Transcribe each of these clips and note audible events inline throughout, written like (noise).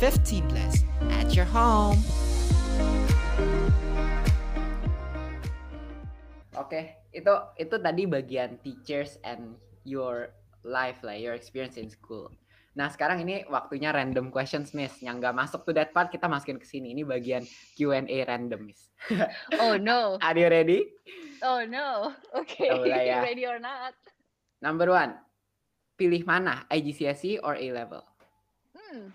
15 plus at your home. Oke, itu itu tadi bagian teachers and your life lah, your experience in school. Nah, sekarang ini waktunya random questions, Miss. Yang nggak masuk to that part, kita masukin ke sini. Ini bagian Q&A random, Miss. Oh, no. (laughs) Are you ready? Oh, no. (laughs) Okay. Oh, lah ya. (laughs) Ready or not? Number one. Pilih mana, IGCSE or A-level? Hmm.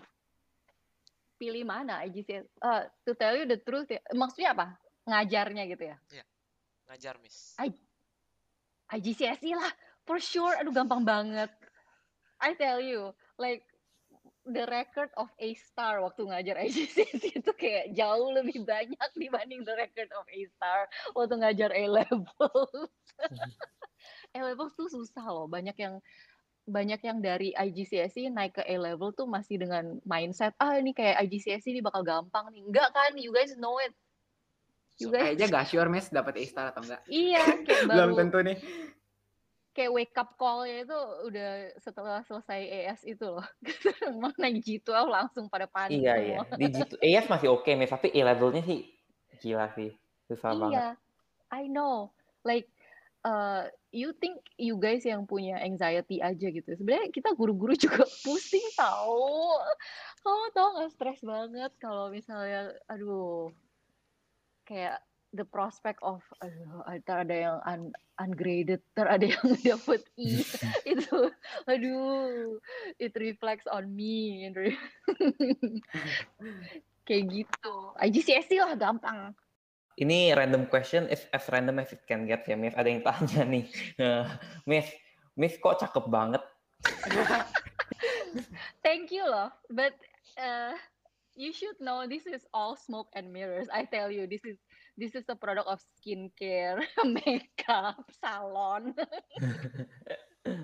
Pilih mana IGCSE? Uh, to tell you the truth, ya. maksudnya apa? Ngajarnya gitu ya? Ngajar, Miss. IGCSE lah, for sure. Aduh, gampang banget. I tell you, like the record of A star waktu ngajar IGCSE (laughs) itu kayak jauh lebih banyak dibanding the record of A star waktu ngajar A level. (laughs) A level tuh susah loh, banyak yang banyak yang dari IGCSE naik ke A level tuh masih dengan mindset ah ini kayak IGCSE ini bakal gampang nih. Enggak kan? You guys know it. You guys Kayaknya gak sure, Miss, dapat A-star atau enggak. iya kayak Belum baru tentu nih. kayak wake up call-nya itu udah setelah selesai ES itu loh. (laughs) Mau naik G12 langsung pada panik Iya, iya. Di G2, ES masih oke, Miss. Tapi A-levelnya sih gila sih. Susah banget. Iya, I know. Like, uh, you think you guys yang punya anxiety aja gitu. Sebenarnya kita guru-guru (laughs) juga pusing tahu. Kamu tau gak stres banget kalau misalnya, aduh, kayak the prospect of, aduh, ntar ada yang un, ungraded, ntar ada yang (laughs) dapet E. (laughs) itu, aduh, it reflects on me. kayak gitu. IGCSE lah gampang. Ini random question, if as random as it can get ya, Miss. Ada yang tanya nih. Miss, Miss kok cakep banget? (laughs) Thank you loh, but uh, you should know this is all smoke and mirrors. I tell you, this is this is a product of skincare, (laughs) makeup, salon. (laughs)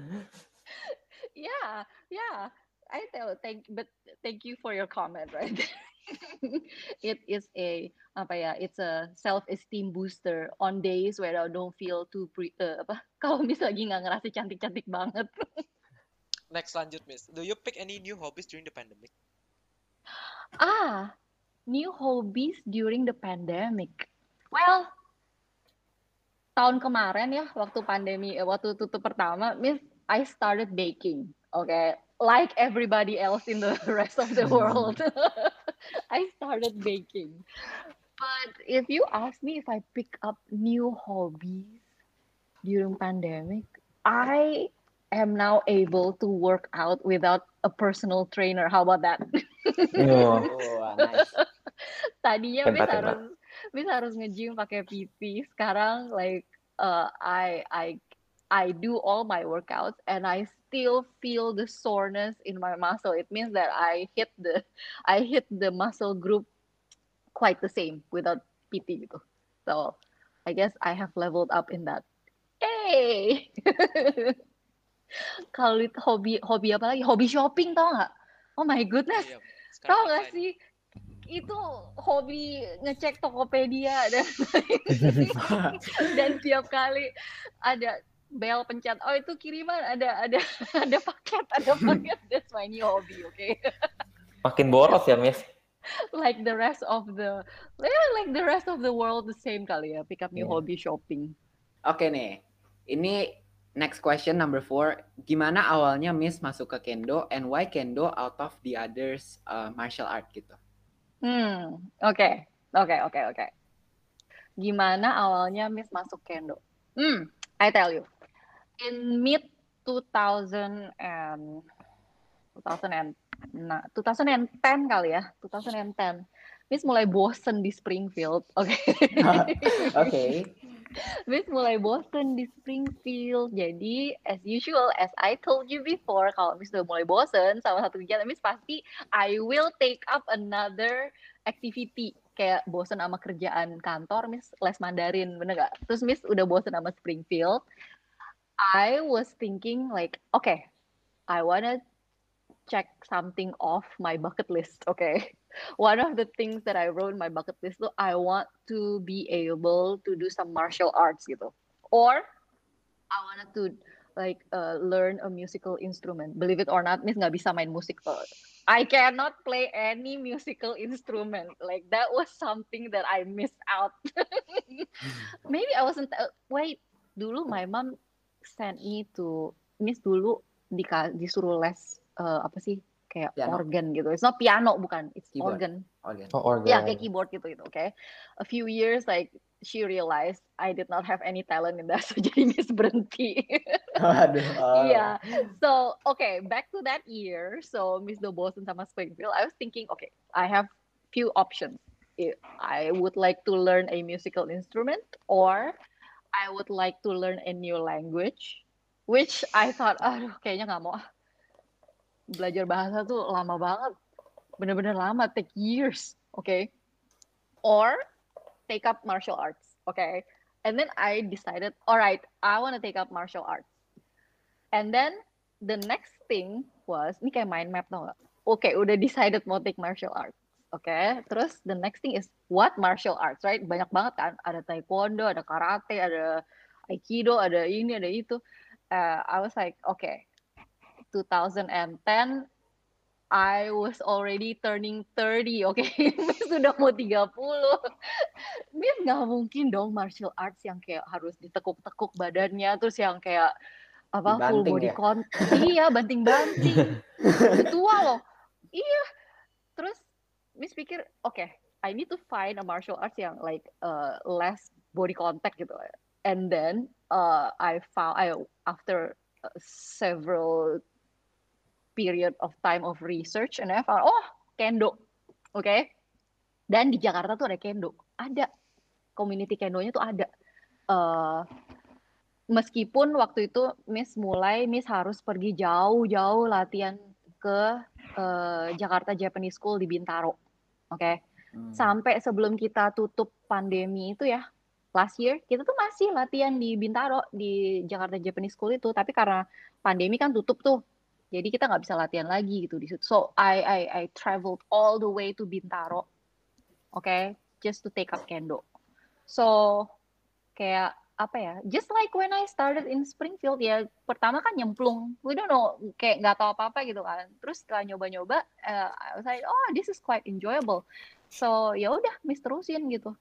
yeah, yeah. I tell thank, but thank you for your comment, right? (laughs) it is a apa ya? It's a self esteem booster on days where I don't feel too pre, uh, apa? (laughs) Kalau misalnya lagi nggak ngerasa cantik cantik banget. (laughs) Next lanjut, Miss. Do you pick any new hobbies during the pandemic? Ah, new hobbies during the pandemic. Well, tahun kemarin ya, waktu pandemi, eh, waktu tutup pertama, Miss, I started baking. Okay, like everybody else in the rest of the world, (laughs) I started baking. But if you ask me if I pick up new hobbies during pandemic, I am now able to work out without a personal trainer. How about that? Oh, (laughs) (laughs) Oh, nice. tadinya hebat. harus bis harus nge-gym pakai PT sekarang like uh, I I I do all my workouts and I still feel the soreness in my muscle. It means that I hit the I hit the muscle group quite the same without PT gitu. So I guess I have leveled up in that. Hey! (laughs) Kalau itu hobi hobi apa lagi? Hobi shopping tau nggak? Oh my goodness. Iya, Tahu nggak sih? Itu hobi ngecek Tokopedia dan (laughs) (laughs) dan tiap kali ada bel pencet oh itu kiriman ada ada (laughs) ada paket ada paket that's my new hobby okay makin boros ya, Miss. like the rest of the yeah, like the rest of the world the same kali ya pick up new Iya. hobby shopping Oke nih, ini next question number four. Gimana awalnya Miss masuk ke Kendo and why Kendo out of the others uh, martial art gitu? Hmm, oke, oke, oke, oke. Gimana awalnya Miss masuk kendo? Hmm, I tell you. In mid 2000 and 2000 and nah, 2010 kali ya, 2010. Miss mulai bosen di Springfield, oke. (laughs) Oke. Miss mulai bosen di Springfield. Jadi as usual, as I told you before, kalau Miss udah mulai bosen sama satu kegiatan, Miss pasti I will take up another activity. Kayak bosen sama kerjaan kantor, Miss les Mandarin, bener gak? Terus Miss udah bosen sama Springfield. I was thinking like, okay, I wanna check something off my bucket list, (laughs) okay? One of the things that I wrote in my bucket list tuh, I want to be able to do some martial arts gitu. Or I wanted to like uh, learn a musical instrument. Believe it or not, Miss nggak bisa main musik. I cannot play any musical instrument. Like that was something that I missed out. (laughs) Maybe I wasn't. Uh, wait, dulu my mom sent me to Miss dulu di disuruh les uh, apa sih kayak piano. organ gitu. It's not piano bukan, it's keyboard. organ. Organ. Oh, organ. Ya kayak keyboard gitu gitu. Oke. Okay? A few years like she realized I did not have any talent in that, (laughs) so jadi Miss berhenti. Aduh. (laughs) Oh. Yeah. So okay, back to that year. So Miss Do Boston sama Springfield. I was thinking, okay, I have few options. I would like to learn a musical instrument, or I would like to learn a new language, which I thought, aduh, kayaknya nggak mau belajar bahasa tuh lama banget. Bener-bener lama, take years, okay? Or take up martial arts, okay? And then I decided, all right, I want to take up martial arts. And then the next thing was, ini kayak mind map tau gak? Oke, okay, udah decided mau take martial arts. Oke, okay? terus the next thing is what martial arts, right? Banyak banget kan, ada taekwondo, ada karate, ada aikido, ada ini, ada itu. Uh, I was like, okay, 2010 I was already turning 30, (laughs) oke. Okay? Sudah mau 30. Miss nggak mungkin dong martial arts yang kayak harus ditekuk-tekuk badannya, terus yang kayak apa Dibanting full body ya? iya, banting-banting. (laughs) Tua loh. Iya. Terus Miss pikir, oke, okay, I need to find a martial arts yang like uh, less body contact gitu. And then uh, I found I after uh, several period of time of research and I found oh kendo oke okay? dan di Jakarta tuh ada kendo ada community kendonya tuh ada uh, meskipun waktu itu Miss mulai Miss harus pergi jauh-jauh latihan ke uh, Jakarta Japanese School di Bintaro oke okay? hmm. sampai sebelum kita tutup pandemi itu ya last year kita tuh masih latihan di Bintaro di Jakarta Japanese School itu tapi karena pandemi kan tutup tuh jadi kita nggak bisa latihan lagi gitu di situ. So I I I traveled all the way to Bintaro, oke, okay, just to take up kendo. So kayak apa ya? Just like when I started in Springfield ya, pertama kan nyemplung, we don't know, kayak nggak tahu apa apa gitu kan. Terus setelah nyoba-nyoba, uh, I was like, oh this is quite enjoyable. So ya udah, mis terusin gitu.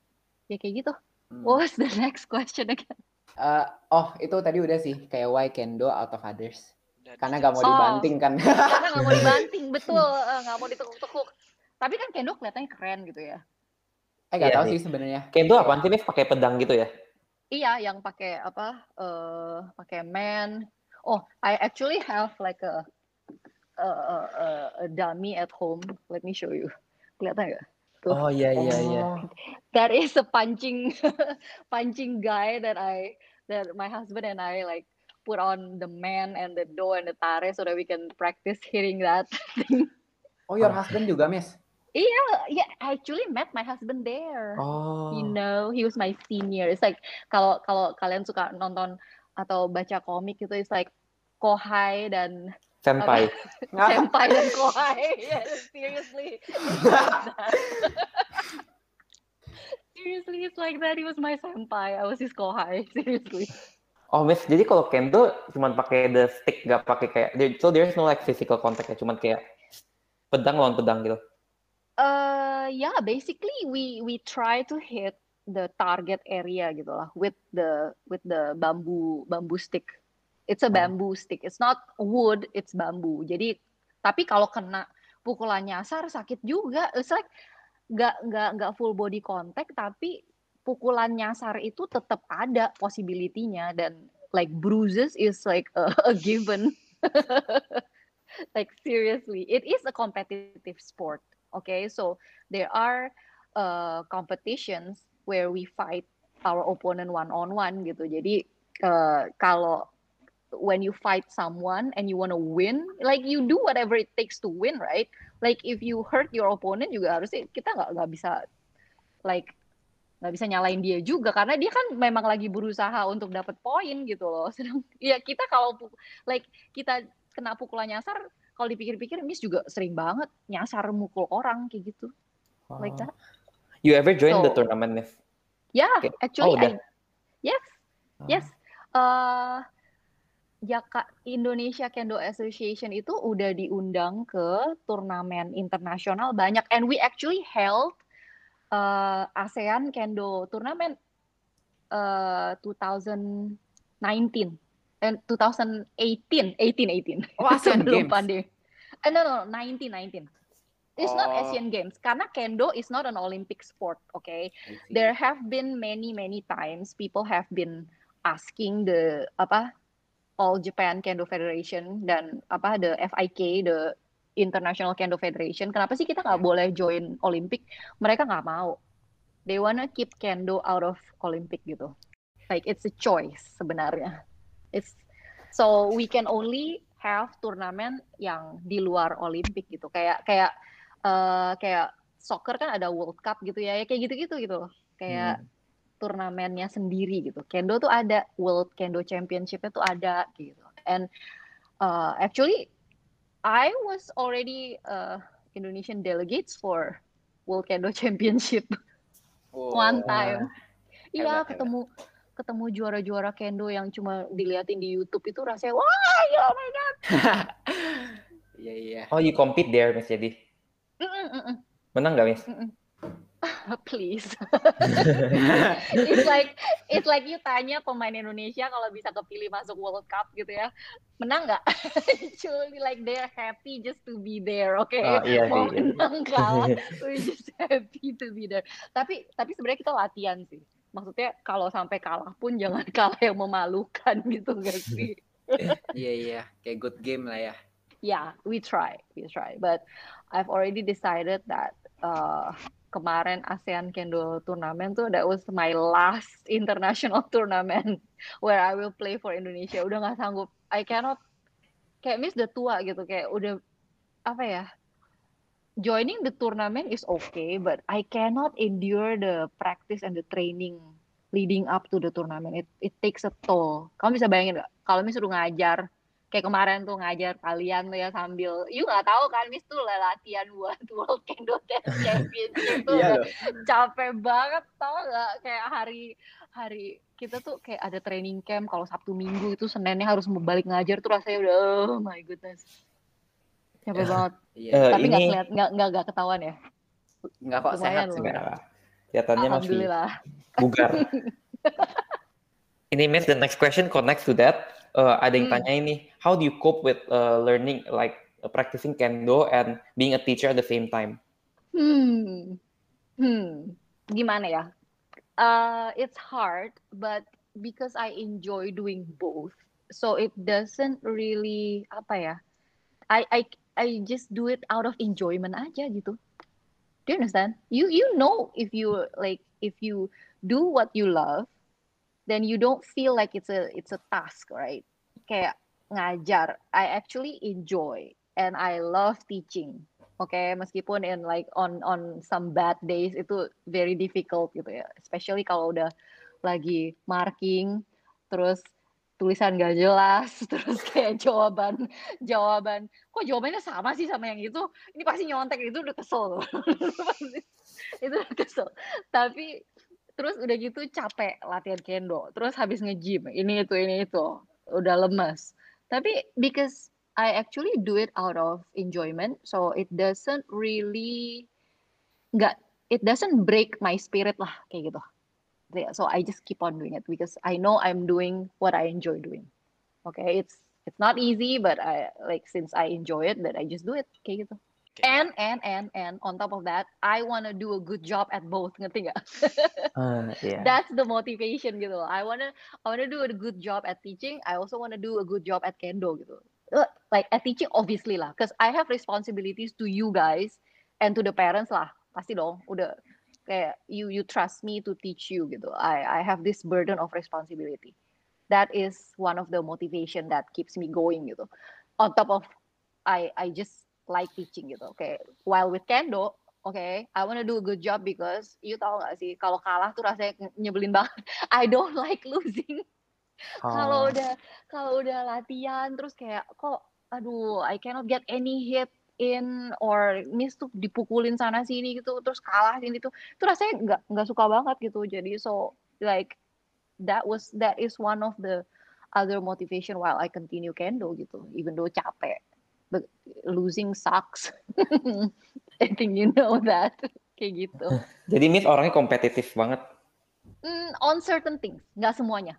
Ya kayak gitu. Hmm. What was the (laughs) next question again? Uh, oh itu tadi udah sih kayak why kendo out of others (laughs) karena nggak mau (laughs) dibanting kan. Karena nggak mau dibanting, betul. Nggak mau ditekuk-tekuk. Tapi kan kendo kelihatannya keren gitu ya. Eh nggak iya tahu sih sebenarnya. Kendo apa sih nih pakai pedang gitu ya? Iya, yang pakai apa? Uh, pakai man. Oh, I actually have like a a, a, a dummy at home. Let me show you. Kelihatan nggak? Tuh. Oh iya iya iya. Oh. That is a punching (laughs) punching guy that I that my husband and I like put on the man and the do and the tare so that we can practice hitting that (laughs) thing. Oh, your husband juga, Miss? Iya, yeah, yeah, I actually met my husband there. Oh. You know, he was my senior. It's like kalau kalau kalian suka nonton atau baca komik itu it's like kohai dan senpai. (laughs) senpai dan kohai. Yeah, seriously. (laughs) seriously, it's like that. He was my senpai. I was his kohai. (laughs) Seriously. Oh, Miss, jadi kalau kendo cuma pakai the stick, nggak pakai kayak, so there's no like physical contact ya, cuma kayak pedang lawan pedang gitu. Uh, yeah, basically we we try to hit the target area gitu lah with the with the bamboo bamboo stick. It's a oh. bamboo stick. It's not wood, it's bamboo. Jadi tapi kalau kena pukulan nyasar sakit juga. It's like nggak nggak nggak full body contact tapi pukulan nyasar itu tetap ada possibility-nya dan like bruises is like a, (laughs) a given. (laughs) like seriously, it is a competitive sport. Okay, so there are uh, competitions where we fight our opponent one on one gitu. Jadi uh, kalau when you fight someone and you want to win, like you do whatever it takes to win, right? Like if you hurt your opponent juga harusnya kita nggak nggak bisa like nggak bisa nyalain dia juga karena dia kan memang lagi berusaha untuk dapat poin gitu loh. (laughs) Sedang ya kita kalau like kita kena pukulan nyasar kalau dipikir-pikir Miss juga sering banget nyasar mukul orang kayak gitu. Wow. Like that. You ever join so, the tournament, Miss? Yeah, okay. actually oh, I, yes. Oh. Yes. Uh, Jaka Indonesia Kendo Association itu udah diundang ke turnamen internasional banyak and we actually held uh, ASEAN Kendo Tournament uh, 2019 and 2018 18 18 Oh, ASEAN Sebelum Games. pandemi. Eh, no, no, 19 19 It's not Oh. Asian Games karena kendo is not an Olympic sport, okay? There have been many many times people have been asking the apa All Japan Kendo Federation dan apa the FIK the International Kendo Federation kenapa sih kita nggak boleh join Olympic mereka nggak mau they wanna keep kendo out of Olympic gitu like it's a choice sebenarnya it's so we can only have turnamen yang di luar Olympic gitu kayak kayak eh, kayak soccer kan ada World Cup gitu ya ya kayak gitu-gitu gitu loh kayak Hmm. turnamennya sendiri gitu. Kendo tuh ada World Kendo Championship-nya tuh ada gitu. And uh, actually I was already uh, Indonesian delegates for World Kendo Championship Oh, (laughs) one time. Iya, ketemu ketemu juara-juara kendo yang cuma diliatin di YouTube itu rasanya wah, ya oh my god. (laughs) Iya iya. Oh, you compete there, Miss Jadi. Mm-mm, mm-mm. Menang nggak, Miss? (laughs) Please. (laughs) it's like it's like you tanya pemain Indonesia kalau bisa kepilih masuk World Cup gitu ya, menang nggak? Actually like they're happy just to be there, oke? Oh, iya Mau sih. iya. menang kalah, we're just happy to be there. Tapi tapi sebenarnya kita latihan sih. Maksudnya kalau sampai kalah pun jangan (laughs) kalah yang memalukan gitu nggak sih? (laughs) Iya iya. Kayak good game lah ya. yeah, we try, we try. But I've already decided that uh, kemarin ASEAN Kendo Tournament tuh that was my last international (laughs) tournament where I will play for Indonesia. Udah nggak sanggup. I cannot kayak miss udah tua gitu kayak udah apa ya joining the tournament is okay but I cannot endure the practice and the training leading up to the tournament. It it takes a toll. Kamu bisa bayangin nggak? Kalau miss suruh ngajar kayak kemarin tuh ngajar kalian tuh ya sambil you nggak tahu kan miss tuh latihan buat (laughs) World Kendo Dance Championship tuh (laughs) Iya udah loh. capek banget tau gak kayak hari hari kita tuh kayak ada training camp kalau Sabtu Minggu itu Seninnya harus balik ngajar tuh rasanya udah oh my goodness capek banget Iya. Eh, tapi nggak ini- keliat nggak nggak nggak ketahuan ya Enggak kok lumayan sehat loh. Enggak. Kelihatannya masih alhamdulillah bugar. (laughs) ini Miss, the next question connects to that. Uh, ada yang Hmm. tanya ini, how do you cope with uh, learning like uh, practicing kendo and being a teacher at the same time? Hmm, hmm, gimana ya? Uh, it's hard, but because I enjoy doing both, so it doesn't really apa ya? I I I just do it out of enjoyment aja gitu. Do you understand? You you know if you like if you do what you love, then you don't feel like it's a it's a task, right? Kayak ngajar, I actually enjoy and I love teaching. Oke, meskipun in like on on some bad days itu very difficult gitu ya. Especially kalau udah lagi marking, terus tulisan gak jelas, (laughs) terus kayak jawaban jawaban, kok jawabannya sama sih sama yang itu? Ini pasti nyontek itu udah kesel. (laughs) itu udah kesel. Tapi terus udah gitu capek latihan kendo, terus habis nge-gym, ini itu ini itu, udah lemes. Tapi because I actually do it out of enjoyment, so it doesn't really nggak it doesn't break my spirit lah kayak gitu. So I just keep on doing it because I know I'm doing what I enjoy doing. Okay, it's it's not easy, but I like since I enjoy it, that I just do it kayak gitu. Okay. And and and and on top of that, I wanna do a good job at both, ngerti? (laughs) Uh, yeah. That's the motivation gitu. I wanna I wanna do a good job at teaching. I also wanna do a good job at kendo gitu. Uh, Like at teaching obviously lah, because I have responsibilities to you guys and to the parents lah. Pasti dong. Udah kayak you you trust me to teach you gitu. I I have this burden of responsibility. That is one of the motivation that keeps me going gitu. On top of I I just like teaching gitu. Okay. While with kendo, okay, I wanna do a good job because you tahu gak sih kalau kalah tuh rasanya nye- nyebelin banget. (laughs) I don't like losing. (laughs) Kalau Oh. udah kalau udah latihan terus kayak kok aduh I cannot get any hit in or miss tuh dipukulin sana sini gitu terus kalah sini tuh itu rasanya nggak nggak suka banget gitu jadi so like that was that is one of the other motivation while I continue kendo gitu, even though capek. But losing sucks. (laughs) I think you know that. (laughs) Kayak gitu. (laughs) Jadi Miss orangnya kompetitif banget. Mm, on certain things, nggak semuanya.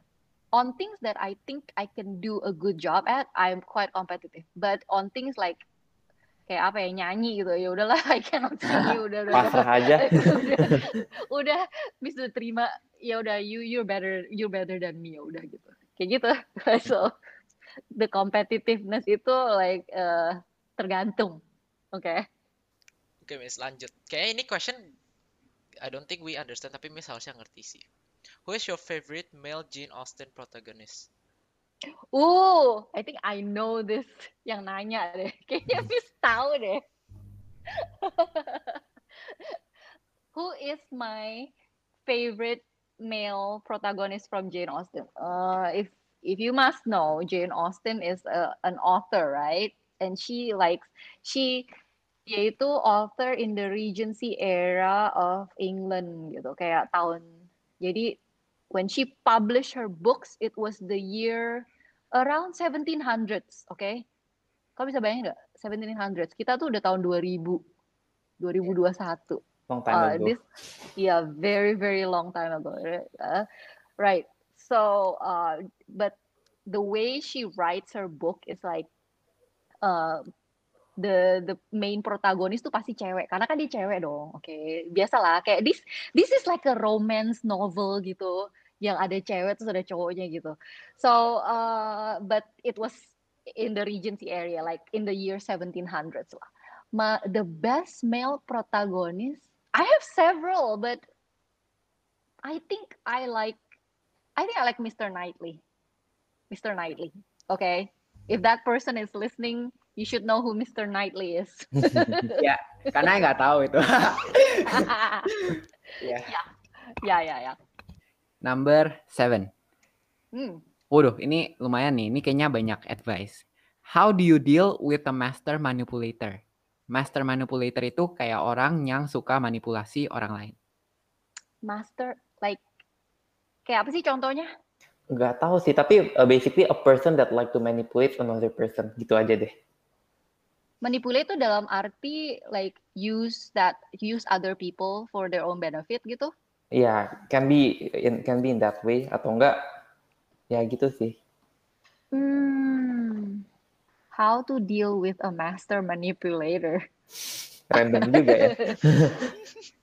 On things that I think I can do a good job at, I'm quite competitive. But on things like kayak apa ya nyanyi gitu ya udahlah I cannot sing you udah udah Pasrah aja. (laughs) udah, udah bisa terima ya udah you you're better you're better than me ya udah gitu kayak gitu (laughs) so the competitiveness itu like uh, tergantung oke okay? Oke, Miss, lanjut. Kayaknya ini question I don't think we understand, tapi Miss harusnya ngerti sih. Who is your favorite male Jane Austen protagonist? Uh, I think I know this yang nanya deh. (laughs) Kayaknya Miss tahu deh. (laughs) Who is my favorite male protagonist from Jane Austen? Uh, if if you must know, Jane Austen is a, an author, right? And she likes she yaitu author in the Regency era of England gitu kayak tahun jadi when she published her books it was the year around 1700s oke okay? kau bisa bayangin nggak 1700s kita tuh udah tahun 2000 2021 Long time uh, ago. this yeah very very long time ago uh, right so uh, but the way she writes her book is like uh, the the main protagonist tuh pasti cewek karena kan dia cewek dong oke okay. biasalah kayak this this is like a romance novel gitu yang ada cewek terus ada cowoknya gitu so uh, but it was in the Regency area like in the year 1700s lah Ma, the best male protagonist I have several but I think I like I think I like Mr. Knightley Mr. Knightley okay if that person is listening you should know who Mr. Knightley is. (laughs) ya, karena nggak tahu itu. ya. Ya, ya, ya. Number seven. Hmm. Waduh, ini lumayan nih. Ini kayaknya banyak advice. How do you deal with a master manipulator? Master manipulator itu kayak orang yang suka manipulasi orang lain. Master, like, kayak apa sih contohnya? Nggak tahu sih, tapi uh, basically a person that like to manipulate another person. Gitu aja deh. Manipulate itu dalam arti like use that use other people for their own benefit gitu? Ya, yeah, can be in can be in that way atau enggak ya gitu sih. Hmm. How to deal with a master manipulator? Random juga ya.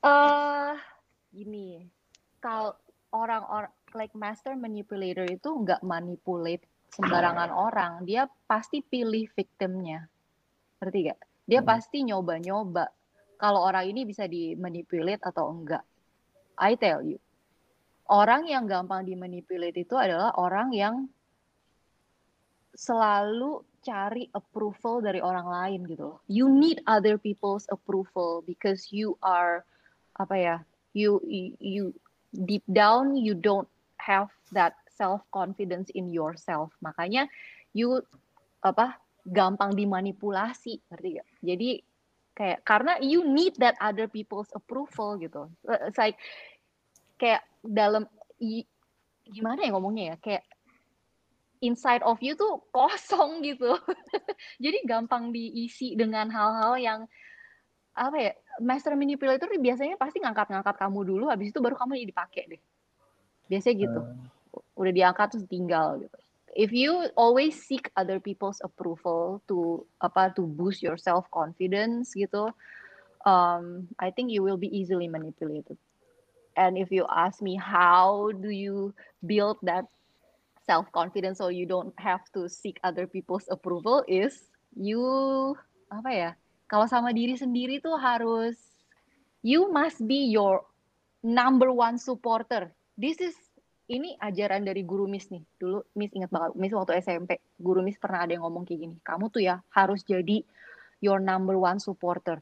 uh, (laughs) gini, kalau orang-orang like master manipulator itu nggak manipulate sembarangan orang, dia pasti pilih victimnya. Ngerti gak? Dia hmm. pasti nyoba-nyoba kalau orang ini bisa dimanipulate atau enggak. I tell you. Orang yang gampang dimanipulate itu adalah orang yang selalu cari approval dari orang lain gitu. You need other people's approval because you are apa ya? You you deep down you don't have that self confidence in yourself. Makanya you apa gampang dimanipulasi, ngerti gak? Jadi kayak karena you need that other people's approval gitu. It's like kayak dalam gimana ya ngomongnya ya? Kayak inside of you tuh kosong gitu. (laughs) Jadi gampang diisi dengan hal-hal yang apa ya? Master manipulator biasanya pasti ngangkat-ngangkat kamu dulu, habis itu baru kamu dipakai deh. Biasanya gitu. Udah diangkat terus tinggal gitu if you always seek other people's approval to apa to boost your self confidence gitu um I think you will be easily manipulated. And if you ask me how do you build that self confidence so you don't have to seek other people's approval is you apa ya kalau sama diri sendiri tuh harus you must be your number one supporter. This is ini ajaran dari guru Miss nih. Dulu Miss ingat banget, Miss waktu SMP, guru Miss pernah ada yang ngomong kayak gini. Kamu tuh ya harus jadi your number one supporter.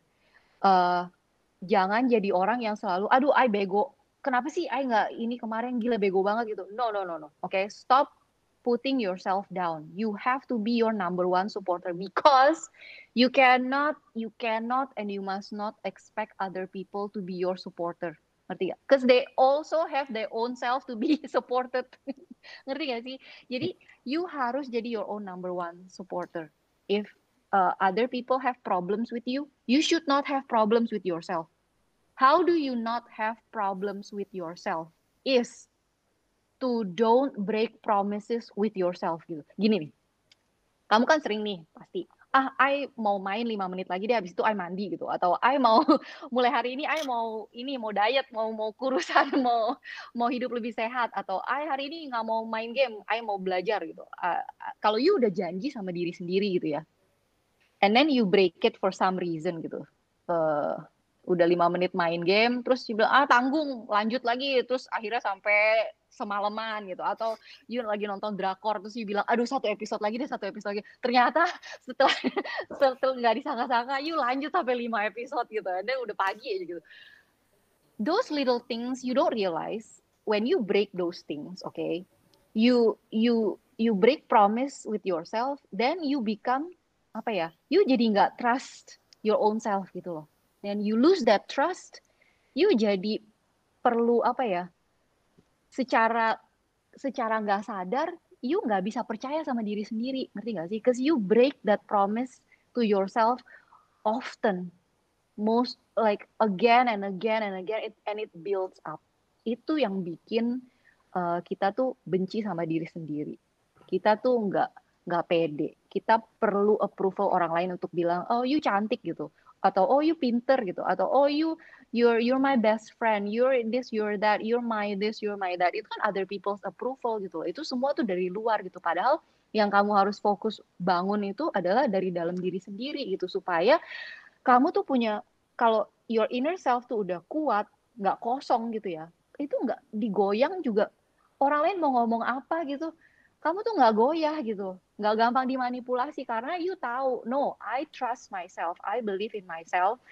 Uh, jangan jadi orang yang selalu, aduh, I bego. Kenapa sih I nggak ini kemarin gila bego banget gitu? No, no, no, no. Oke, okay? stop putting yourself down. You have to be your number one supporter because you cannot, you cannot, and you must not expect other people to be your supporter. Ngerti gak? Because they also have their own self to be (laughs) supported. ngerti gak sih? Jadi you harus jadi your own number one supporter. If uh, other people have problems with you, you should not have problems with yourself. How do you not have problems with yourself? Is to don't break promises with yourself gitu. Gini nih, kamu kan sering nih pasti ah I mau main lima menit lagi deh habis itu I mandi gitu. Atau I mau (laughs) mulai hari ini I mau ini mau diet mau mau kurusan (laughs) mau mau hidup lebih sehat. Atau I hari ini nggak mau main game I mau belajar gitu. Uh, kalau you udah janji sama diri sendiri gitu ya and then you break it for some reason gitu uh, udah lima menit main game terus you bilang ah tanggung lanjut lagi. Terus akhirnya sampai semalaman gitu. Atau you lagi nonton drakor terus you bilang aduh satu episode lagi deh satu episode lagi. Ternyata (laughs) setelah setelah nggak disangka-sangka you lanjut sampai lima episode gitu. Dan udah pagi aja gitu. Those little things you don't realize when you break those things okay? You you you break promise with yourself then you become apa ya you jadi nggak trust your own self gitu loh dan you lose that trust you jadi perlu apa ya secara secara nggak sadar you nggak bisa percaya sama diri sendiri ngerti nggak sih? Cause you break that promise to yourself often, most like again and again and again, it, and it builds up. Itu yang bikin uh, kita tuh benci sama diri sendiri. Kita tuh nggak nggak pede. Kita perlu approval orang lain untuk bilang, oh you cantik gitu, atau oh you pinter gitu, atau oh you you're you're my best friend you're this you're that you're my this you're my that. Itu kan other people's approval gitu itu semua tuh dari luar gitu. Padahal yang kamu harus fokus bangun itu adalah dari dalam diri sendiri gitu. Supaya kamu tuh punya kalau your inner self tuh udah kuat nggak kosong gitu ya itu nggak digoyang juga. Orang lain mau ngomong apa gitu kamu tuh nggak goyah gitu nggak gampang dimanipulasi karena you tahu no I trust myself I believe in myself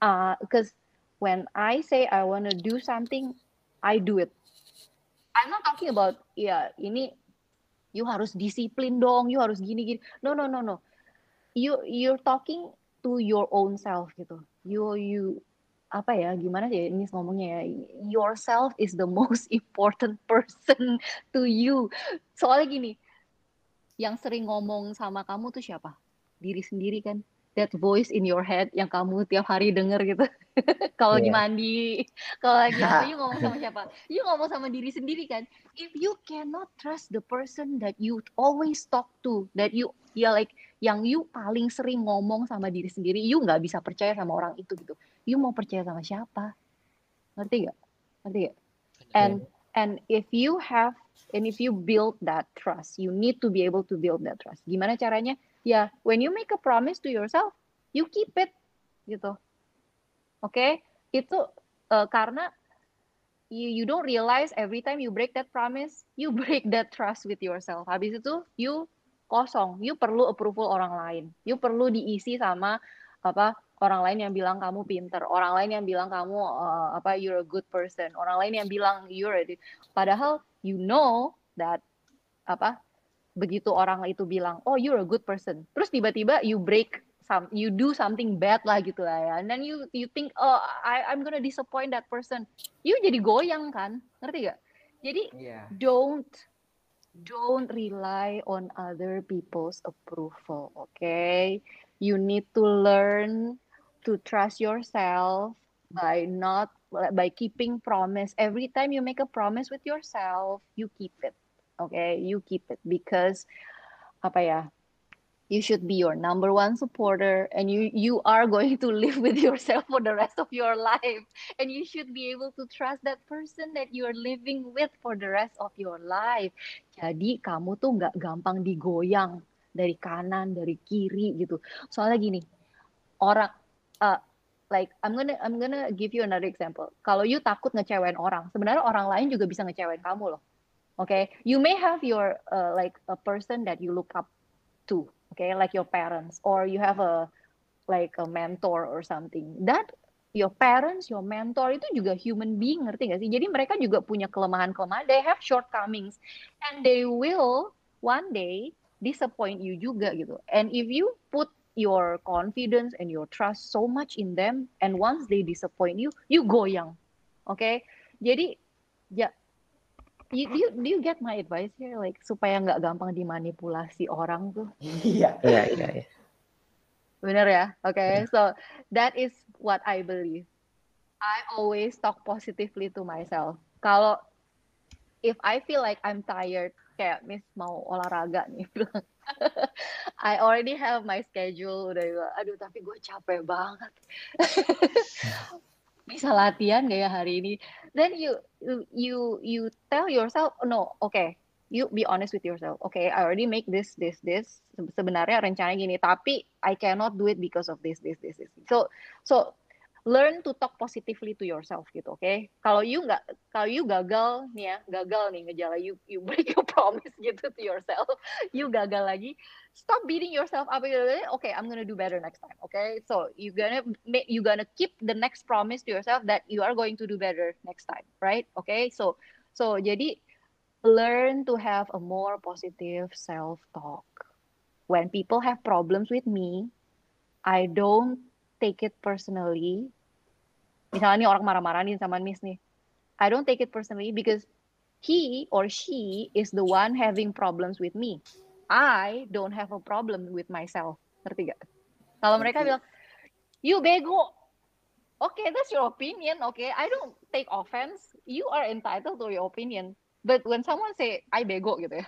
uh, because when I say I want to do something, I do it. I'm not talking about ya ini you harus disiplin dong, you harus gini gini. No no no no. You you're talking to your own self gitu. You you apa ya gimana sih ini ngomongnya ya yourself is the (laughs) most important person to you soalnya gini yang sering ngomong sama kamu tuh siapa diri sendiri kan that voice in your head yang kamu tiap hari denger gitu. (laughs) kalau yeah. lagi mandi, kalau lagi apa, you (laughs) ngomong sama siapa? You ngomong sama diri sendiri kan. If you cannot trust the person that you always talk to, that you ya like yang you paling sering ngomong sama diri sendiri, you nggak bisa percaya sama orang itu gitu. You mau percaya sama siapa? Ngerti gak? Ngerti gak? And and if you have and if you build that trust, you need to be able to build that trust. Gimana caranya? ya when you make a promise to yourself you keep it gitu oke okay? itu uh, karena you you don't realize every time you break that promise you break that trust with yourself habis itu you kosong you perlu approval orang lain you perlu diisi sama apa orang lain yang bilang kamu pinter orang lain yang bilang kamu uh, apa you're a good person orang lain yang bilang you're a padahal you know that apa begitu orang itu bilang oh you're a good person. Terus tiba-tiba you break some you do something bad lah gitu lah ya and then you you think oh I I'm gonna disappoint that person. You jadi goyang kan ngerti gak jadi yeah. don't don't rely on other people's approval okay? You need to learn to trust yourself by not by keeping promise. Every time you make a promise with yourself you keep it okay? You keep it because apa ya you should be your number one supporter and you you are (laughs) going to live with yourself for the rest of your life. And you should be able to trust that person that you are living with for the rest of your life. Jadi kamu tuh nggak gampang digoyang dari kanan dari kiri gitu. Soalnya gini orang uh, like I'm gonna I'm gonna give you another example. Kalau you takut ngecewain orang sebenarnya orang lain juga bisa ngecewain kamu loh. Okay? You may have your uh, like a person that you look up to okay? Like your parents or you have a like a mentor or something. That your parents, your mentor itu juga human being, ngerti gak sih? Jadi mereka juga punya kelemahan-kelemahan, they have shortcomings, and they will one day disappoint you juga gitu. And if you put your confidence and your trust so much in them, and once they disappoint you, you goyang, Oke, jadi ya you, do you do you get my advice here? Like supaya nggak gampang dimanipulasi orang tuh? Iya. Iya, iya, iya. bener ya? Oke so that is what I believe. I always talk positively to myself. Kalau if I feel like I'm tired kayak Miss mau olahraga nih. bilang (laughs) I already have my schedule udah aduh tapi gue capek banget. (laughs) Bisa latihan gak ya hari ini? Then you you you, tell yourself no okay you be honest with yourself. Okay I already make this this this. Se- sebenarnya rencananya gini tapi I cannot do it because of this this this this. So so learn to talk positively to yourself gitu oke? Kalau you nggak kalau you gagal nih ya gagal nih ngejala you you break your (laughs) promise gitu to yourself you gagal lagi stop beating yourself up okay i'm gonna do better next time okay so you gonna make you gonna keep the next promise to yourself that you are going to do better next time right? Okay so so jadi learn to have a more positive self talk when people have problems with me i don't take it personally. Misalnya nih orang marah-marahin sama Miss nih. I don't take it personally because he or she is the one having problems with me. I don't have a problem with myself. Ngerti gak? Kalau mereka bilang you bego. Okay that's your opinion okay? I don't take offense. You are entitled to your opinion. But when someone say I bego gitu ya.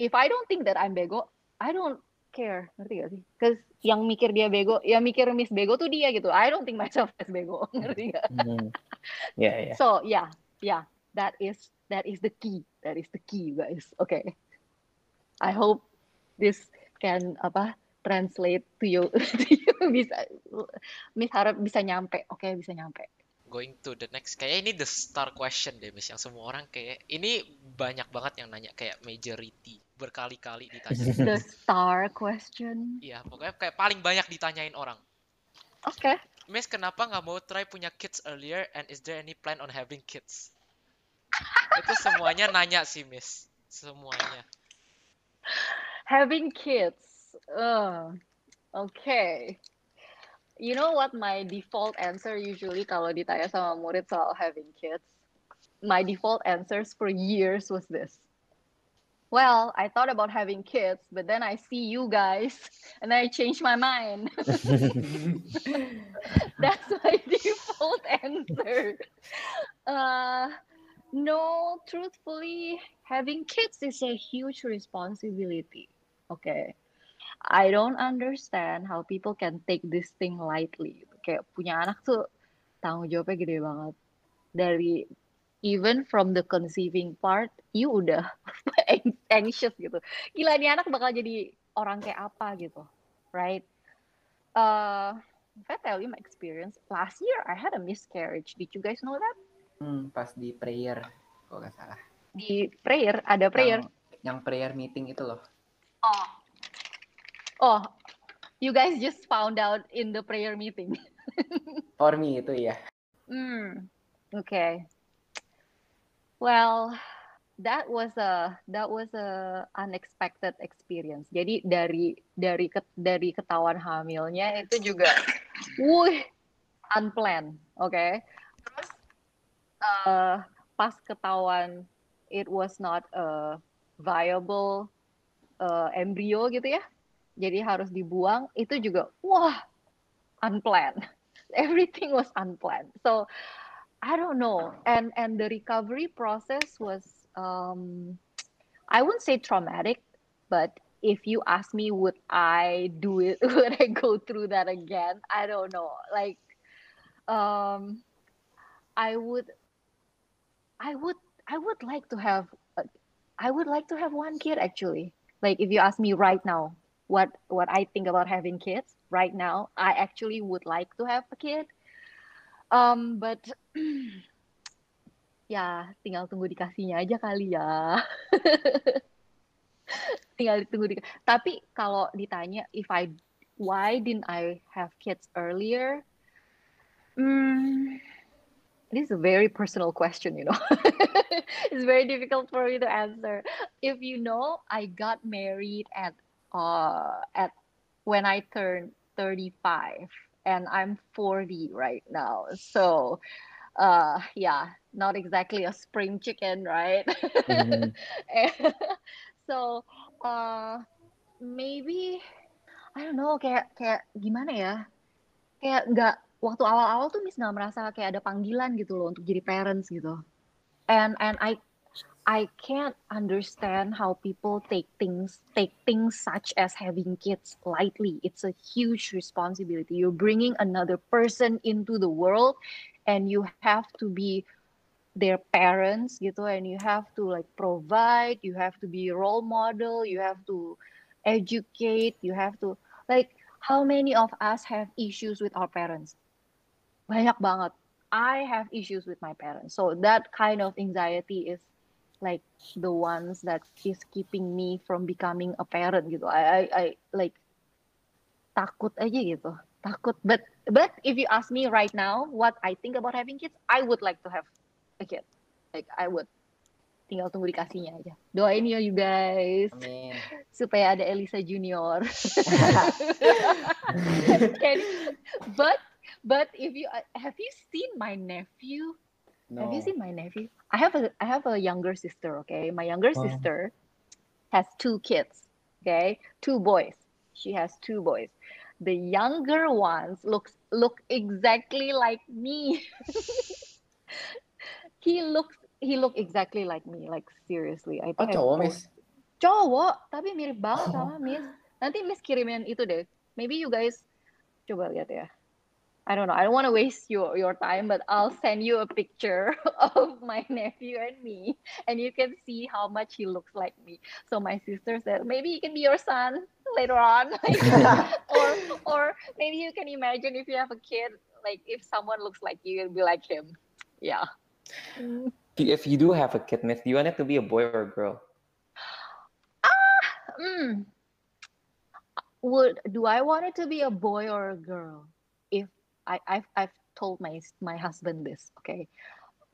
If I don't think that I'm bego I don't care ngerti gak sih cause yang mikir dia bego yang mikir Miss bego tuh dia gitu I don't think myself as bego (laughs) ngerti gak Hmm. Iya, iya. So yeah, yeah, that is that is the key. That is the key, you guys. Okay. I hope this can apa translate to you. (laughs) to you bisa Miss harap bisa nyampe. Oke, bisa nyampe. Going to the next, kayak ini the star question deh, Miss. Yang semua orang kayak ini banyak banget yang nanya kayak majority berkali-kali ditanya. The star question. Iya, pokoknya kayak paling banyak ditanyain orang. Oke. Miss, kenapa nggak mau try punya kids earlier and is there any plan on having kids? Itu semuanya nanya sih, Miss. Semuanya. Having kids. Uh, okay. You know what my default answer usually kalau ditanya sama murid soal having kids? My default answers for years was this. Well, I thought about having kids, but then I see you guys (laughs) and I changed my mind. (laughs) (laughs) That's my default answer. Uh, no, truthfully, having kids is a huge responsibility. Okay. I don't understand how people can take this thing lightly. Kayak punya anak tuh tanggung jawabnya gede banget. Dari even from the conceiving part, you udah (laughs) anxious gitu. Gila nih anak bakal jadi orang kayak apa gitu, right? Uh, if I tell you my experience, last year I had a miscarriage. Did you guys know that? Hmm, pas di prayer, kalau nggak salah. Di prayer ada prayer. Yang, yang prayer meeting itu loh. Oh. Oh, you guys just found out in the prayer meeting. (laughs) For me itu ya. Hmm. Okay. Well, that was a that was a unexpected experience. Jadi dari dari ket- dari ketahuan hamilnya itu juga, wuih, unplanned. Oke. Terus eh, pas ketahuan it was not a viable eh, embryo gitu ya. Jadi harus dibuang itu juga wah unplanned. (laughs) Everything was unplanned. So I don't know. And and the recovery process was um I wouldn't say traumatic, but if you ask me would I do it (laughs) would I go through that again? I don't know. Like um I would I would I would like to have I would like to have one kid actually. Like if you ask me right now what what I think about having kids right now, I actually would like to have a kid. Um, but (clears throat) ya tinggal tunggu dikasihnya aja kali ya. (laughs) tinggal tunggu di. Tapi kalau ditanya if I why didn't I have kids earlier? Hmm, this is a very personal question, you know. (laughs) it's very difficult for me to answer. If you know, I got married at uh at when I turned 35 and I'm 40 right now. So uh yeah not exactly a spring chicken right Mhm. (laughs) so uh maybe I don't know kayak kayak gimana ya kayak nggak waktu awal-awal tuh Miss nggak merasa kayak ada panggilan gitu loh untuk jadi parents gitu and and I I can't understand how people take things take things such as having kids lightly. It's a huge responsibility. You're bringing another person into the world, and you have to be their parents gitu, and you have to like provide. You have to be a role model. You have to educate. You have to like. How many of us have issues with our parents? Banyak banget. I have issues with my parents, so that kind of anxiety is like the ones that is keeping me from becoming a parent gitu. I I, I like takut aja gitu. Takut. But but if you ask me right now what I think about having kids, I would like to have a kid. Like I would. Tinggal tunggu dikasihnya aja. Doain ya you guys Amin. (laughs) supaya ada Elisa Junior. (laughs) (laughs) But but if you have you seen my nephew? Have you seen my nephew? I have a I have a younger sister, okay? My younger Wow. sister has two kids, okay? Two boys. She has two boys. The younger ones looks look exactly like me. (laughs) he looks he look exactly like me, like seriously. I Oh think I cowok miss. cowok tapi mirip banget oh. sama Miss. Nanti Miss kirimin itu deh. Maybe you guys coba lihat ya. I don't know. I don't want to waste your your time, but I'll send you a picture (laughs) of my nephew and me, and you can see how much he looks like me. So my sister said maybe he can be your son later on, (laughs) (laughs) or or maybe you can imagine if you have a kid, like if someone looks like you, you'll be like him. Yeah. If you do have a kid, Miss, do you want it to be a boy or a girl? Ah, Mm. Would do I want it to be a boy or a girl? If I I've I've told my my husband this, okay.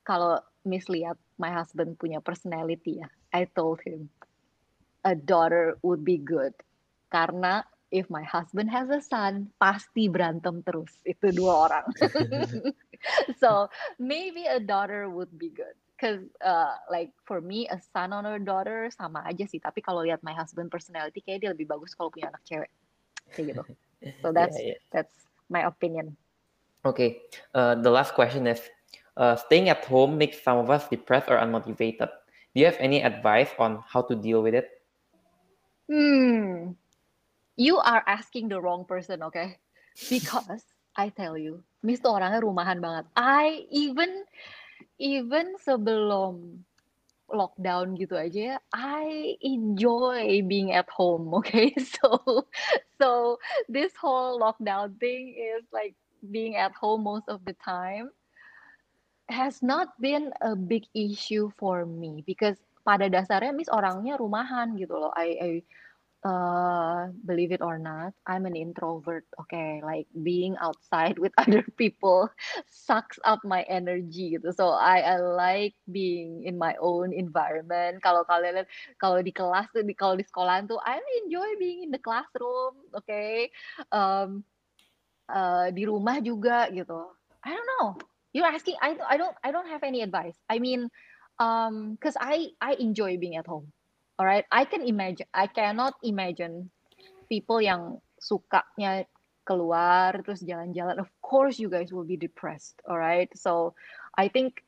Kalau Miss lihat my husband punya personality ya, I told him a daughter would be good. Karena if my husband has a son, pasti berantem terus. Itu dua orang. (laughs) so maybe a daughter would be good. Cause uh, like for me a son or a daughter sama aja sih. Tapi kalau lihat my husband personality kayak dia lebih bagus kalau punya anak cewek. Kayak gitu. (laughs) So that's Yeah, yeah. that's my opinion. Okay. Uh, the last question is uh, staying at home makes some of us depressed or unmotivated. Do you have any advice on how to deal with it? Hmm. You are asking the wrong person, okay? Because I tell you, Miss orangnya rumahan banget. I even even sebelum lockdown gitu aja, I enjoy being at home, okay? (laughs) So so this whole lockdown thing is like being at home most of the time has not been a big issue for me because pada dasarnya Miss orangnya rumahan gitu loh. I, I uh, believe it or not, I'm an introvert. Okay, like being outside with (laughs) other people sucks up my energy gitu. So I, I like being in my own environment. Kalau kalian kalau di kelas tuh, di kalau di sekolahan tuh, I enjoy being in the classroom. Okay, um, uh, di rumah juga gitu. I don't know. You're asking. I I don't I don't have any advice. I mean, um, cause I I enjoy being at home. All right, I can imagine. I cannot imagine people yang sukanya keluar terus jalan-jalan. Of course, you guys will be depressed. All right, so I think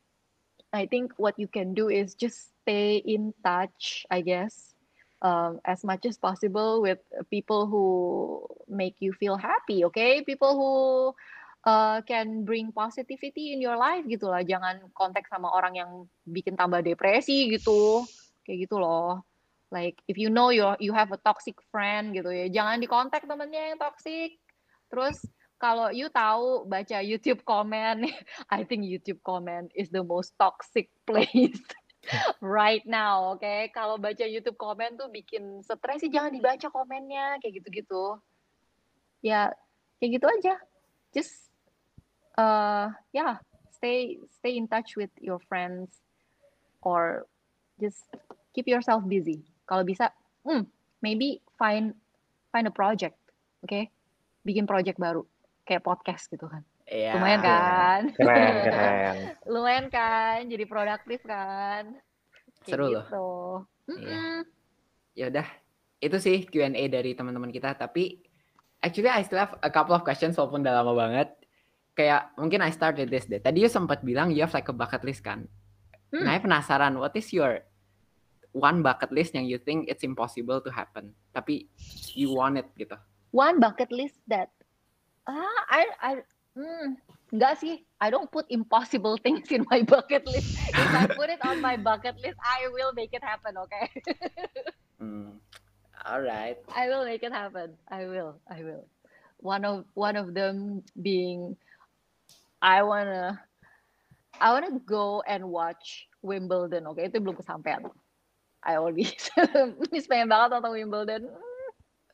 I think what you can do is just stay in touch. I guess um, as much as possible with people who make you feel happy. Okay, people who uh, can bring positivity in your life gitu lah. Jangan kontak sama orang yang bikin tambah depresi gitu. Kayak gitu loh. Like if you know you you have a toxic friend gitu ya, jangan dikontak temennya yang toxic. Terus kalau you tahu baca YouTube comment, (laughs) I think YouTube comment is the most toxic (laughs) place right now, oke? Okay? Kalau baca YouTube comment tuh bikin stres sih jangan dibaca komennya kayak gitu-gitu. Ya, kayak gitu aja. Just uh yeah, stay stay in touch with your friends or just keep yourself busy. Kalau bisa, hmm, maybe find find a project, oke? Okay? Bikin project baru kayak podcast gitu kan. Iya. Lumayan kan? Keren, (laughs) keren. Lumayan kan? Jadi produktif kan? Kayak Seru loh. gitu. Iya. Mm-mm. Ya udah, itu sih Q&A dari teman-teman kita. Tapi actually I still have a couple of questions walaupun udah lama banget. Kayak mungkin I start with this deh. Tadi you sempat bilang you have like a bucket list kan. Hmm. Nah, penasaran what is your one bucket list yang you think it's impossible to happen, tapi you want it gitu. One bucket list that ah I I hmm, enggak sih. I don't put impossible things in my bucket list. If I put it on my bucket list, I will make it happen, okay? (laughs) Hmm. Alright. I will make it happen. I will. I will. One of one of them being I wanna I wanna go and watch Wimbledon. Oke, itu belum kesampaian. I always (laughs) Miss pengen banget nonton Wimbledon.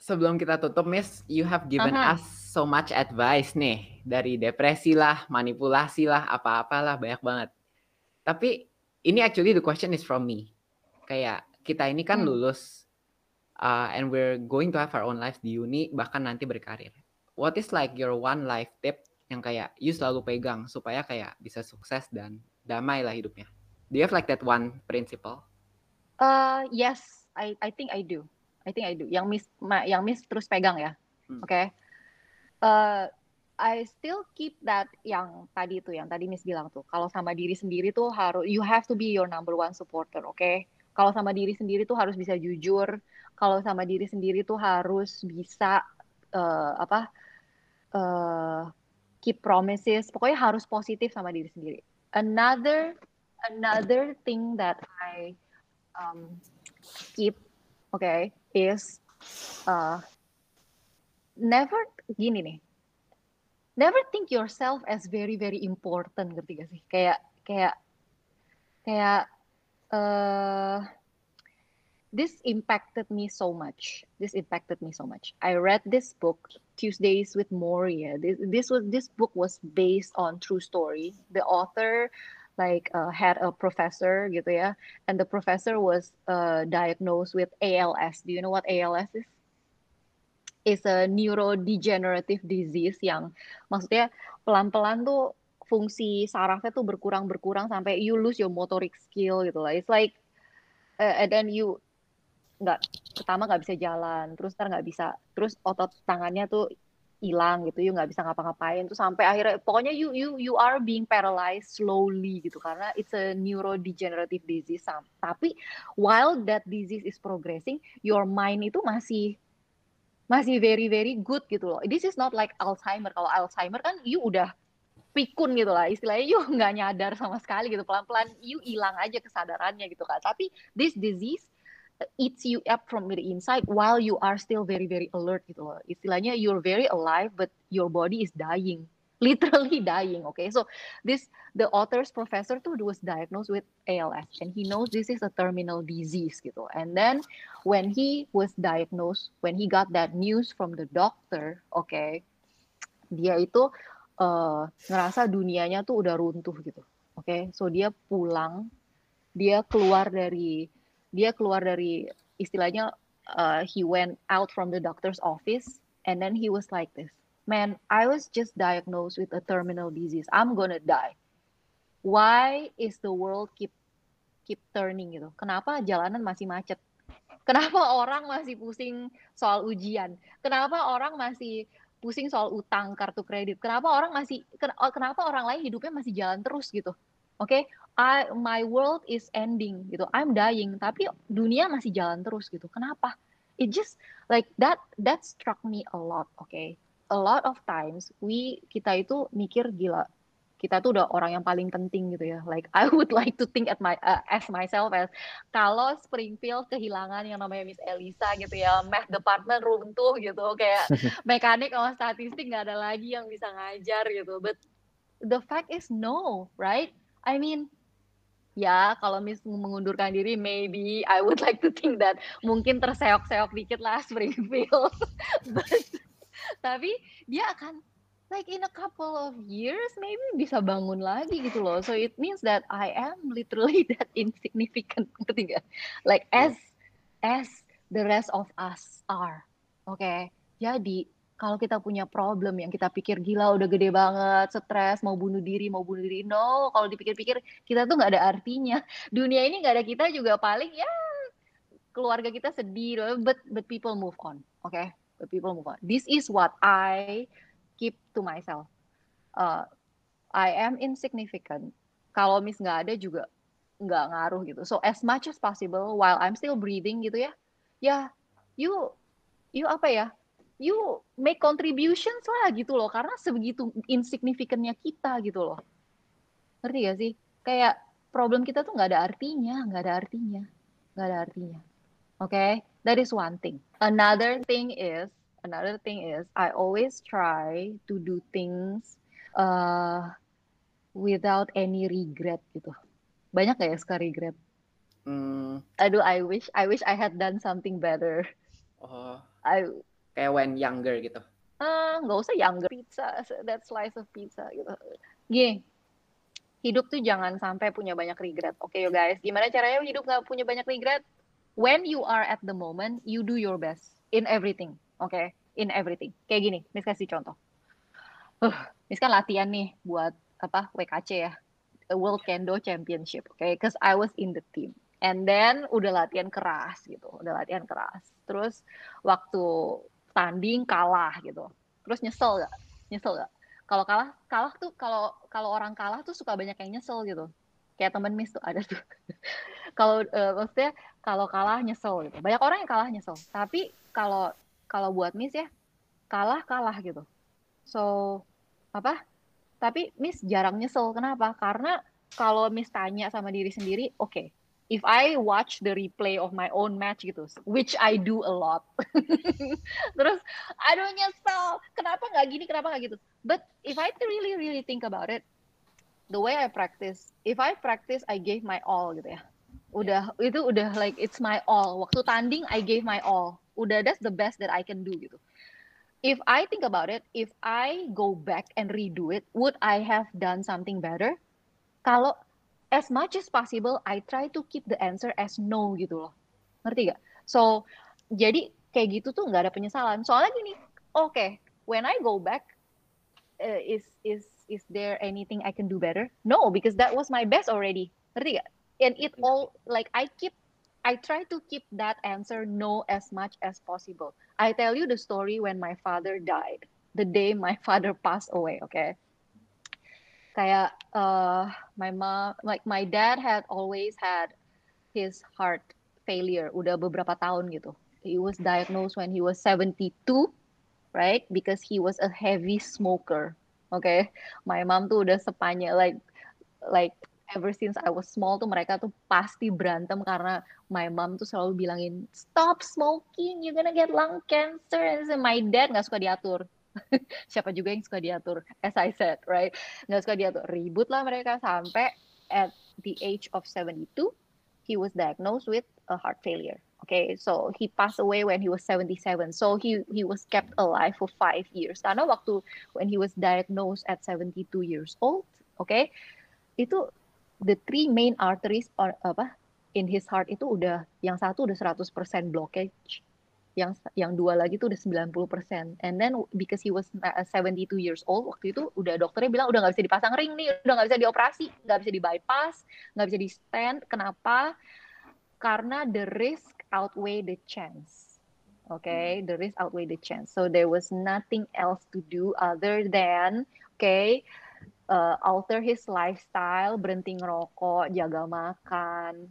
Sebelum kita tutup, Miss, you have given Aha. us so much advice nih dari depresi lah, manipulasi lah, apa-apalah banyak banget. Tapi ini actually the question is from me. Kayak kita ini kan Hmm. lulus uh, and we're going to have our own lives di uni bahkan nanti berkarir. What is like your one life tip yang kayak you selalu pegang supaya kayak bisa sukses dan damai lah hidupnya? Do you have like that one principle? Uh, yes, I I think I do. I think I do. Yang Miss ma- yang Miss terus pegang ya. Hmm. Oke. Uh, I still keep that yang tadi itu yang tadi Miss bilang tuh. Kalau sama diri sendiri tuh harus you have to be your number one supporter, oke? Kalau sama diri sendiri tuh harus bisa jujur. Kalau sama diri sendiri tuh harus bisa uh, apa? uh, keep promises. Pokoknya harus positif sama diri sendiri. Another another thing that I um, keep, okay, is uh, never gini nih. Never think yourself as very very important, ngerti gak sih? Kayak kayak kayak uh, this impacted me so much. This impacted me so much. I read this book Tuesdays with Moria. This this was this book was based on true story. The author like uh, had a professor gitu ya, and the professor was uh, diagnosed with ALS. Do you know what ALS is? It's a neurodegenerative disease yang maksudnya pelan-pelan tuh fungsi sarafnya tuh berkurang berkurang sampai you lose your motoric skill gitu lah. It's like uh, and then you nggak pertama nggak bisa jalan, terus ntar nggak bisa, terus otot tangannya tuh hilang gitu, you nggak bisa ngapa-ngapain, tuh sampai akhirnya pokoknya you you you are being paralyzed slowly gitu karena it's a neurodegenerative disease. Tapi while that disease is progressing, your mind itu masih masih very very good gitu loh. This is not like Alzheimer. Kalau Alzheimer kan you udah pikun gitu lah istilahnya you (laughs) nggak nyadar sama sekali gitu pelan-pelan you hilang aja kesadarannya gitu kan tapi this disease eats you up from the inside while you are still very very alert gitu loh. Istilahnya you're very alive but your body is dying. (laughs) Literally dying okay? So this the author's professor tuh was diagnosed with ALS and he knows this is a terminal disease gitu. And then when he was diagnosed when he got that news from the doctor okay dia itu uh, ngerasa dunianya tuh udah runtuh gitu. Oke, so dia pulang, dia keluar dari dia keluar dari istilahnya uh, he went out from the doctor's office and then he was like this. Man, I was just diagnosed with a terminal disease. I'm gonna die. Why is the world keep keep turning gitu? Kenapa jalanan masih macet? Kenapa orang masih pusing soal ujian? Kenapa orang masih pusing soal utang kartu kredit. Kenapa orang masih oh, kenapa orang lain hidupnya masih jalan terus gitu? Oke, I my world is ending gitu. I'm dying, tapi dunia masih jalan terus gitu. Kenapa? It just like that that struck me a lot, oke. A lot of times we kita itu mikir gila kita tuh udah orang yang paling penting gitu ya. Like I would (laughs) like to think at my uh, as myself as kalau Springfield kehilangan yang namanya Miss Elisa gitu ya, math department runtuh gitu, kayak (laughs) mekanik sama statistik nggak ada lagi yang bisa ngajar gitu. But the fact is no, right? I mean, ya kalau Miss mengundurkan diri, maybe I would like to think that mungkin terseok-seok dikit lah Springfield. (laughs) But, tapi dia akan like in a couple of years maybe bisa bangun lagi gitu loh. So it means that I am literally (laughs) that insignificant nggak? Like as as the rest of us are. Oke. Jadi kalau kita punya problem yang kita pikir gila udah gede banget, stres, mau bunuh diri, mau bunuh diri. No, kalau dipikir-pikir kita tuh nggak ada artinya. (laughs) Dunia ini nggak ada kita juga paling ya keluarga kita sedih, but but people move on, oke? Okay? But people move on. This is what I keep to myself. Uh, I am insignificant. Kalau miss nggak ada juga nggak ngaruh gitu. So as much as possible while I'm still breathing gitu ya, ya you you apa ya? You make contributions lah gitu loh karena sebegitu insignificantnya kita gitu loh. Ngerti gak sih? Kayak problem kita tuh nggak ada artinya, nggak ada artinya, nggak ada artinya. Oke, okay? that is one thing. Another thing is, another thing is, I always try to do things uh, without any regret gitu banyak gak ya suka regret? Hmm. Aduh, I wish, I wish I had done something better. Oh. I kayak when younger gitu. Ah, uh, nggak usah younger pizza, that slice of pizza gitu. Gini, hidup tuh jangan sampai punya banyak regret. Oke okay, yo guys, gimana caranya hidup nggak punya banyak regret? When you are at the moment, you do your best in everything. Oke, okay? in everything. Kayak gini, Miss kasih contoh. Uh, Miss kan latihan nih buat apa WKC ya World Kendo Championship, oke? Okay? Cause I was in the team. And then udah latihan keras gitu, udah latihan keras. Terus waktu tanding kalah gitu. Terus nyesel gak? Nyesel gak? Kalau kalah, kalah tuh kalau kalau orang kalah tuh suka banyak yang nyesel gitu. Kayak temen Miss tuh ada tuh. (laughs) kalau uh, maksudnya kalau kalah nyesel gitu. Banyak orang yang kalah nyesel. Tapi kalau kalau buat Miss ya kalah kalah gitu. So apa? tapi Miss jarang nyesel kenapa karena kalau Miss tanya sama diri sendiri oke okay, if I watch the replay of my own match gitu, which I do a lot. (laughs) Terus, aduh nyesel, kenapa nggak gini, kenapa nggak gitu. But if I really really think about it, the way I practice, if I practice, I gave my all gitu ya. Udah itu udah like it's my all. Waktu tanding, I gave my all. Udah that's the best that I can do gitu if I think about it, if I go back and redo it, would I have done something better? Kalau as much as possible, I try to keep the answer as no gitu loh. Ngerti gak? So, jadi kayak gitu tuh nggak ada penyesalan. Soalnya gini, oke, okay, when I go back, uh, is is is there anything I can do better? No, because that was my best already. Ngerti gak? And it all like I keep I try to keep that answer no as much as possible. I tell you the story when my father died, the day my (laughs) father passed away, okay? Kayak uh, my mom, like my dad had always had his heart failure, udah beberapa tahun gitu. He was diagnosed when he was 72, right? Because he was a heavy smoker, okay? My mom tuh udah sepanjang like like ever since I was small tuh mereka tuh pasti berantem karena my mom tuh selalu bilangin stop smoking you're gonna get lung cancer and my dad nggak suka diatur (laughs) siapa juga yang suka diatur as I said right? Nggak suka diatur ribut lah mereka sampai at the age of 72 he was diagnosed with a heart failure okay? So he passed away when he was 77 so he he was kept alive for five years. Karena waktu when he was diagnosed at 72 years old okay? Itu the three main arteries or apa in his heart itu udah yang satu udah 100% blockage yang yang dua lagi tuh udah 90% and then because he was 72 uh, years old waktu itu udah dokternya bilang udah nggak bisa dipasang ring nih udah nggak bisa dioperasi nggak bisa di bypass nggak bisa di stand kenapa? Karena the risk outweigh the chance. Okay? The risk outweigh the chance. So there was nothing else to do other than okay uh, alter his lifestyle, berhenti ngerokok, jaga makan.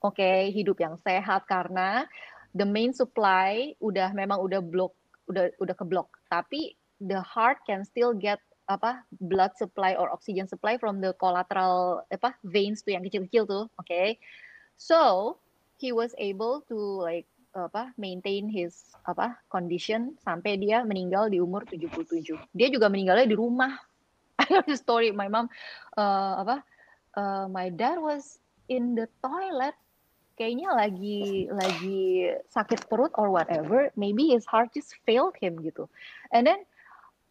Oke, okay, hidup yang sehat. Karena the main supply udah memang udah blok udah udah keblok. Tapi the heart can still get apa blood supply or oxygen supply from the collateral apa veins tuh yang kecil-kecil tuh. Oke. Okay. So, he was able to like apa maintain his apa condition sampai dia meninggal di umur 77. Dia juga meninggalnya di rumah (laughs) I know the story. My mom, uh, apa? Uh, my dad was in the toilet. Kayaknya lagi lagi sakit perut or whatever. Maybe his heart just failed him gitu. And then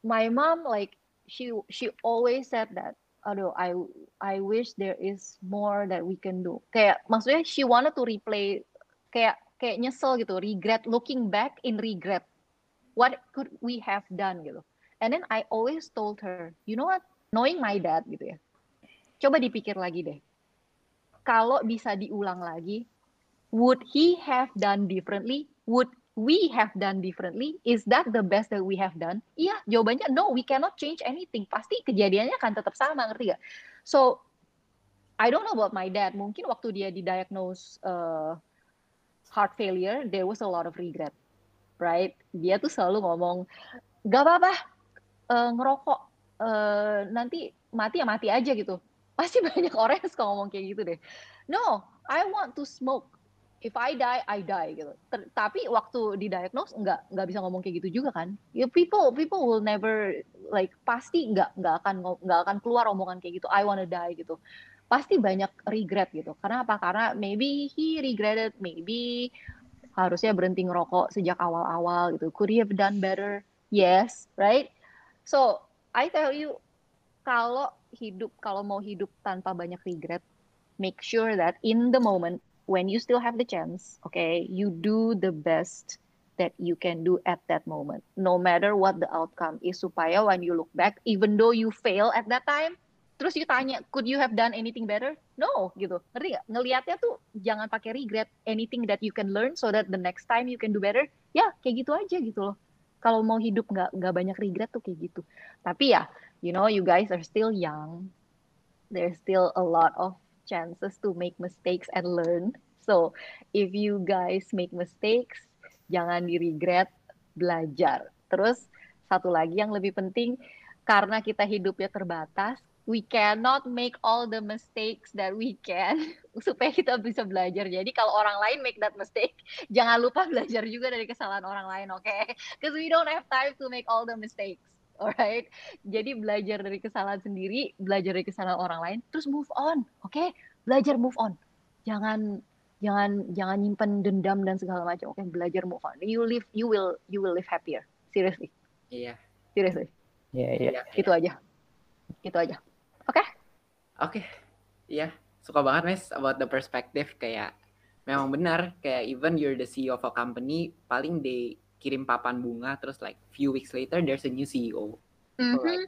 my mom like she she always said that aduh I I wish there is more that we can do. Kayak maksudnya she wanted to replay kayak kayak nyesel gitu, regret looking back in regret what could we have done gitu and then I always told her you know what knowing my dad gitu ya coba dipikir lagi deh kalau bisa diulang lagi would he have done differently? Would we have done differently? Is that the best that we have done? Iya jawabannya no we cannot change anything. Pasti kejadiannya akan tetap sama ngerti gak so I don't know about my dad. Mungkin waktu dia didiagnose uh, heart failure there was a lot of regret right? Dia tuh selalu ngomong gak apa-apa uh, ngerokok uh, nanti mati ya mati aja gitu. Pasti (laughs) banyak orang yang suka ngomong kayak gitu deh. No I want to smoke if I die, I die gitu. Ter tapi waktu didiagnose nggak nggak bisa ngomong kayak gitu juga kan? Ya people people will never like pasti nggak nggak akan nggak akan keluar omongan kayak gitu. I wanna die gitu. Pasti banyak regret gitu. Karena apa? Karena maybe he regretted, maybe harusnya berhenti ngerokok sejak awal-awal gitu. Could he have done better? Yes, right? So I tell you, kalau hidup kalau mau hidup tanpa banyak regret, make sure that in the moment when you still have the chance, okay, you do the best that you can do at that moment, no matter what the outcome is. Supaya when you look back, even though you fail at that time, terus you tanya, could you have done anything better? No, gitu. Ngerti gak? Ngelihatnya tuh jangan pakai regret. Anything that you can learn so that the next time you can do better. Ya, kayak gitu aja gitu loh. Kalau mau hidup nggak nggak banyak regret tuh kayak gitu. Tapi ya, you know, you guys are still young. There's still a lot of chances to make mistakes and learn. So, if you guys make mistakes, jangan di regret, belajar. Terus satu lagi yang lebih penting, karena kita hidupnya terbatas, we cannot make all the mistakes that we can (laughs) supaya kita bisa belajar. Jadi kalau orang lain make that mistake, jangan lupa belajar juga dari kesalahan orang lain, oke? Okay? Because we don't have time to make all the mistakes. (laughs) Alright, jadi belajar dari kesalahan sendiri, belajar dari kesalahan orang lain, terus move on, oke? Okay? Belajar move on, jangan jangan jangan nyimpen dendam dan segala macam. Oke, okay? belajar move on. You live, you will you will live happier. Seriously. Iya. Seriously. Iya, yeah, iya. Yeah. Itu aja. Itu aja. Oke? Okay? Oke. Okay. Iya, suka banget Mas about the perspective kayak memang benar kayak even you're the CEO of a company paling they kirim papan bunga terus like few weeks later there's a new CEO. Mm -hmm. so, like,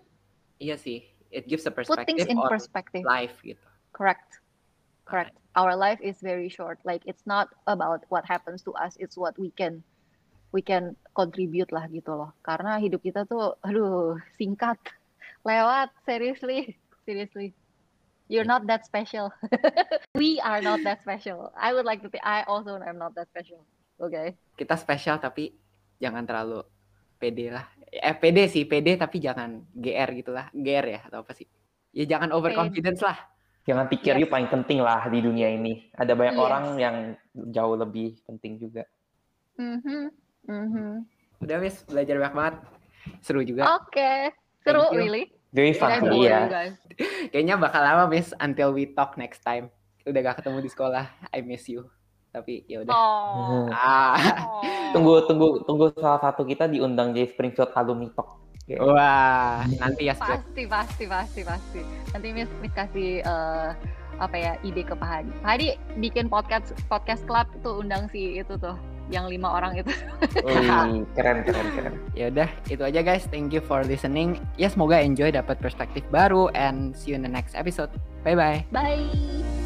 iya sih, it gives a perspective Put things in perspective. life gitu. Correct. Correct. Our life is very short. Like it's not about what happens to us, it's what we can we can contribute lah gitu loh. Karena hidup kita tuh aduh singkat. Lewat seriously. (laughs) Seriously. You're not that special. (laughs) we are not that special. I would like to think I also am not that special. Oke. Okay. Kita spesial tapi jangan terlalu pede lah. Eh pede sih, pede tapi jangan GR gitu lah. GR ya atau apa sih? Ya jangan overconfidence lah. Jangan pikir yes. you paling penting lah di dunia ini. Ada banyak yes. orang yang jauh lebih penting juga. Mm-hmm. Mm-hmm. Udah wis belajar banyak banget. Seru juga. Oke. Okay. Seru really. Very fun sih ya. Kayaknya bakal lama miss until we talk next time. Udah gak ketemu di sekolah. I miss you. Tapi ya udah. Oh. Ah. Oh. tunggu tunggu tunggu salah satu kita diundang jadi Springfield Alumni Talk. Okay. Wah, nanti ya pasti pasti pasti pasti. Nanti Miss Miss kasih uh, apa ya ide ke Pak Hadi. Pak Hadi bikin podcast podcast club tuh undang si itu tuh yang lima orang itu. (laughs) Ui, keren keren keren. Ya udah, itu aja guys. Thank you for listening. Ya semoga enjoy dapat perspektif baru and see you in the next episode. Bye bye. Bye.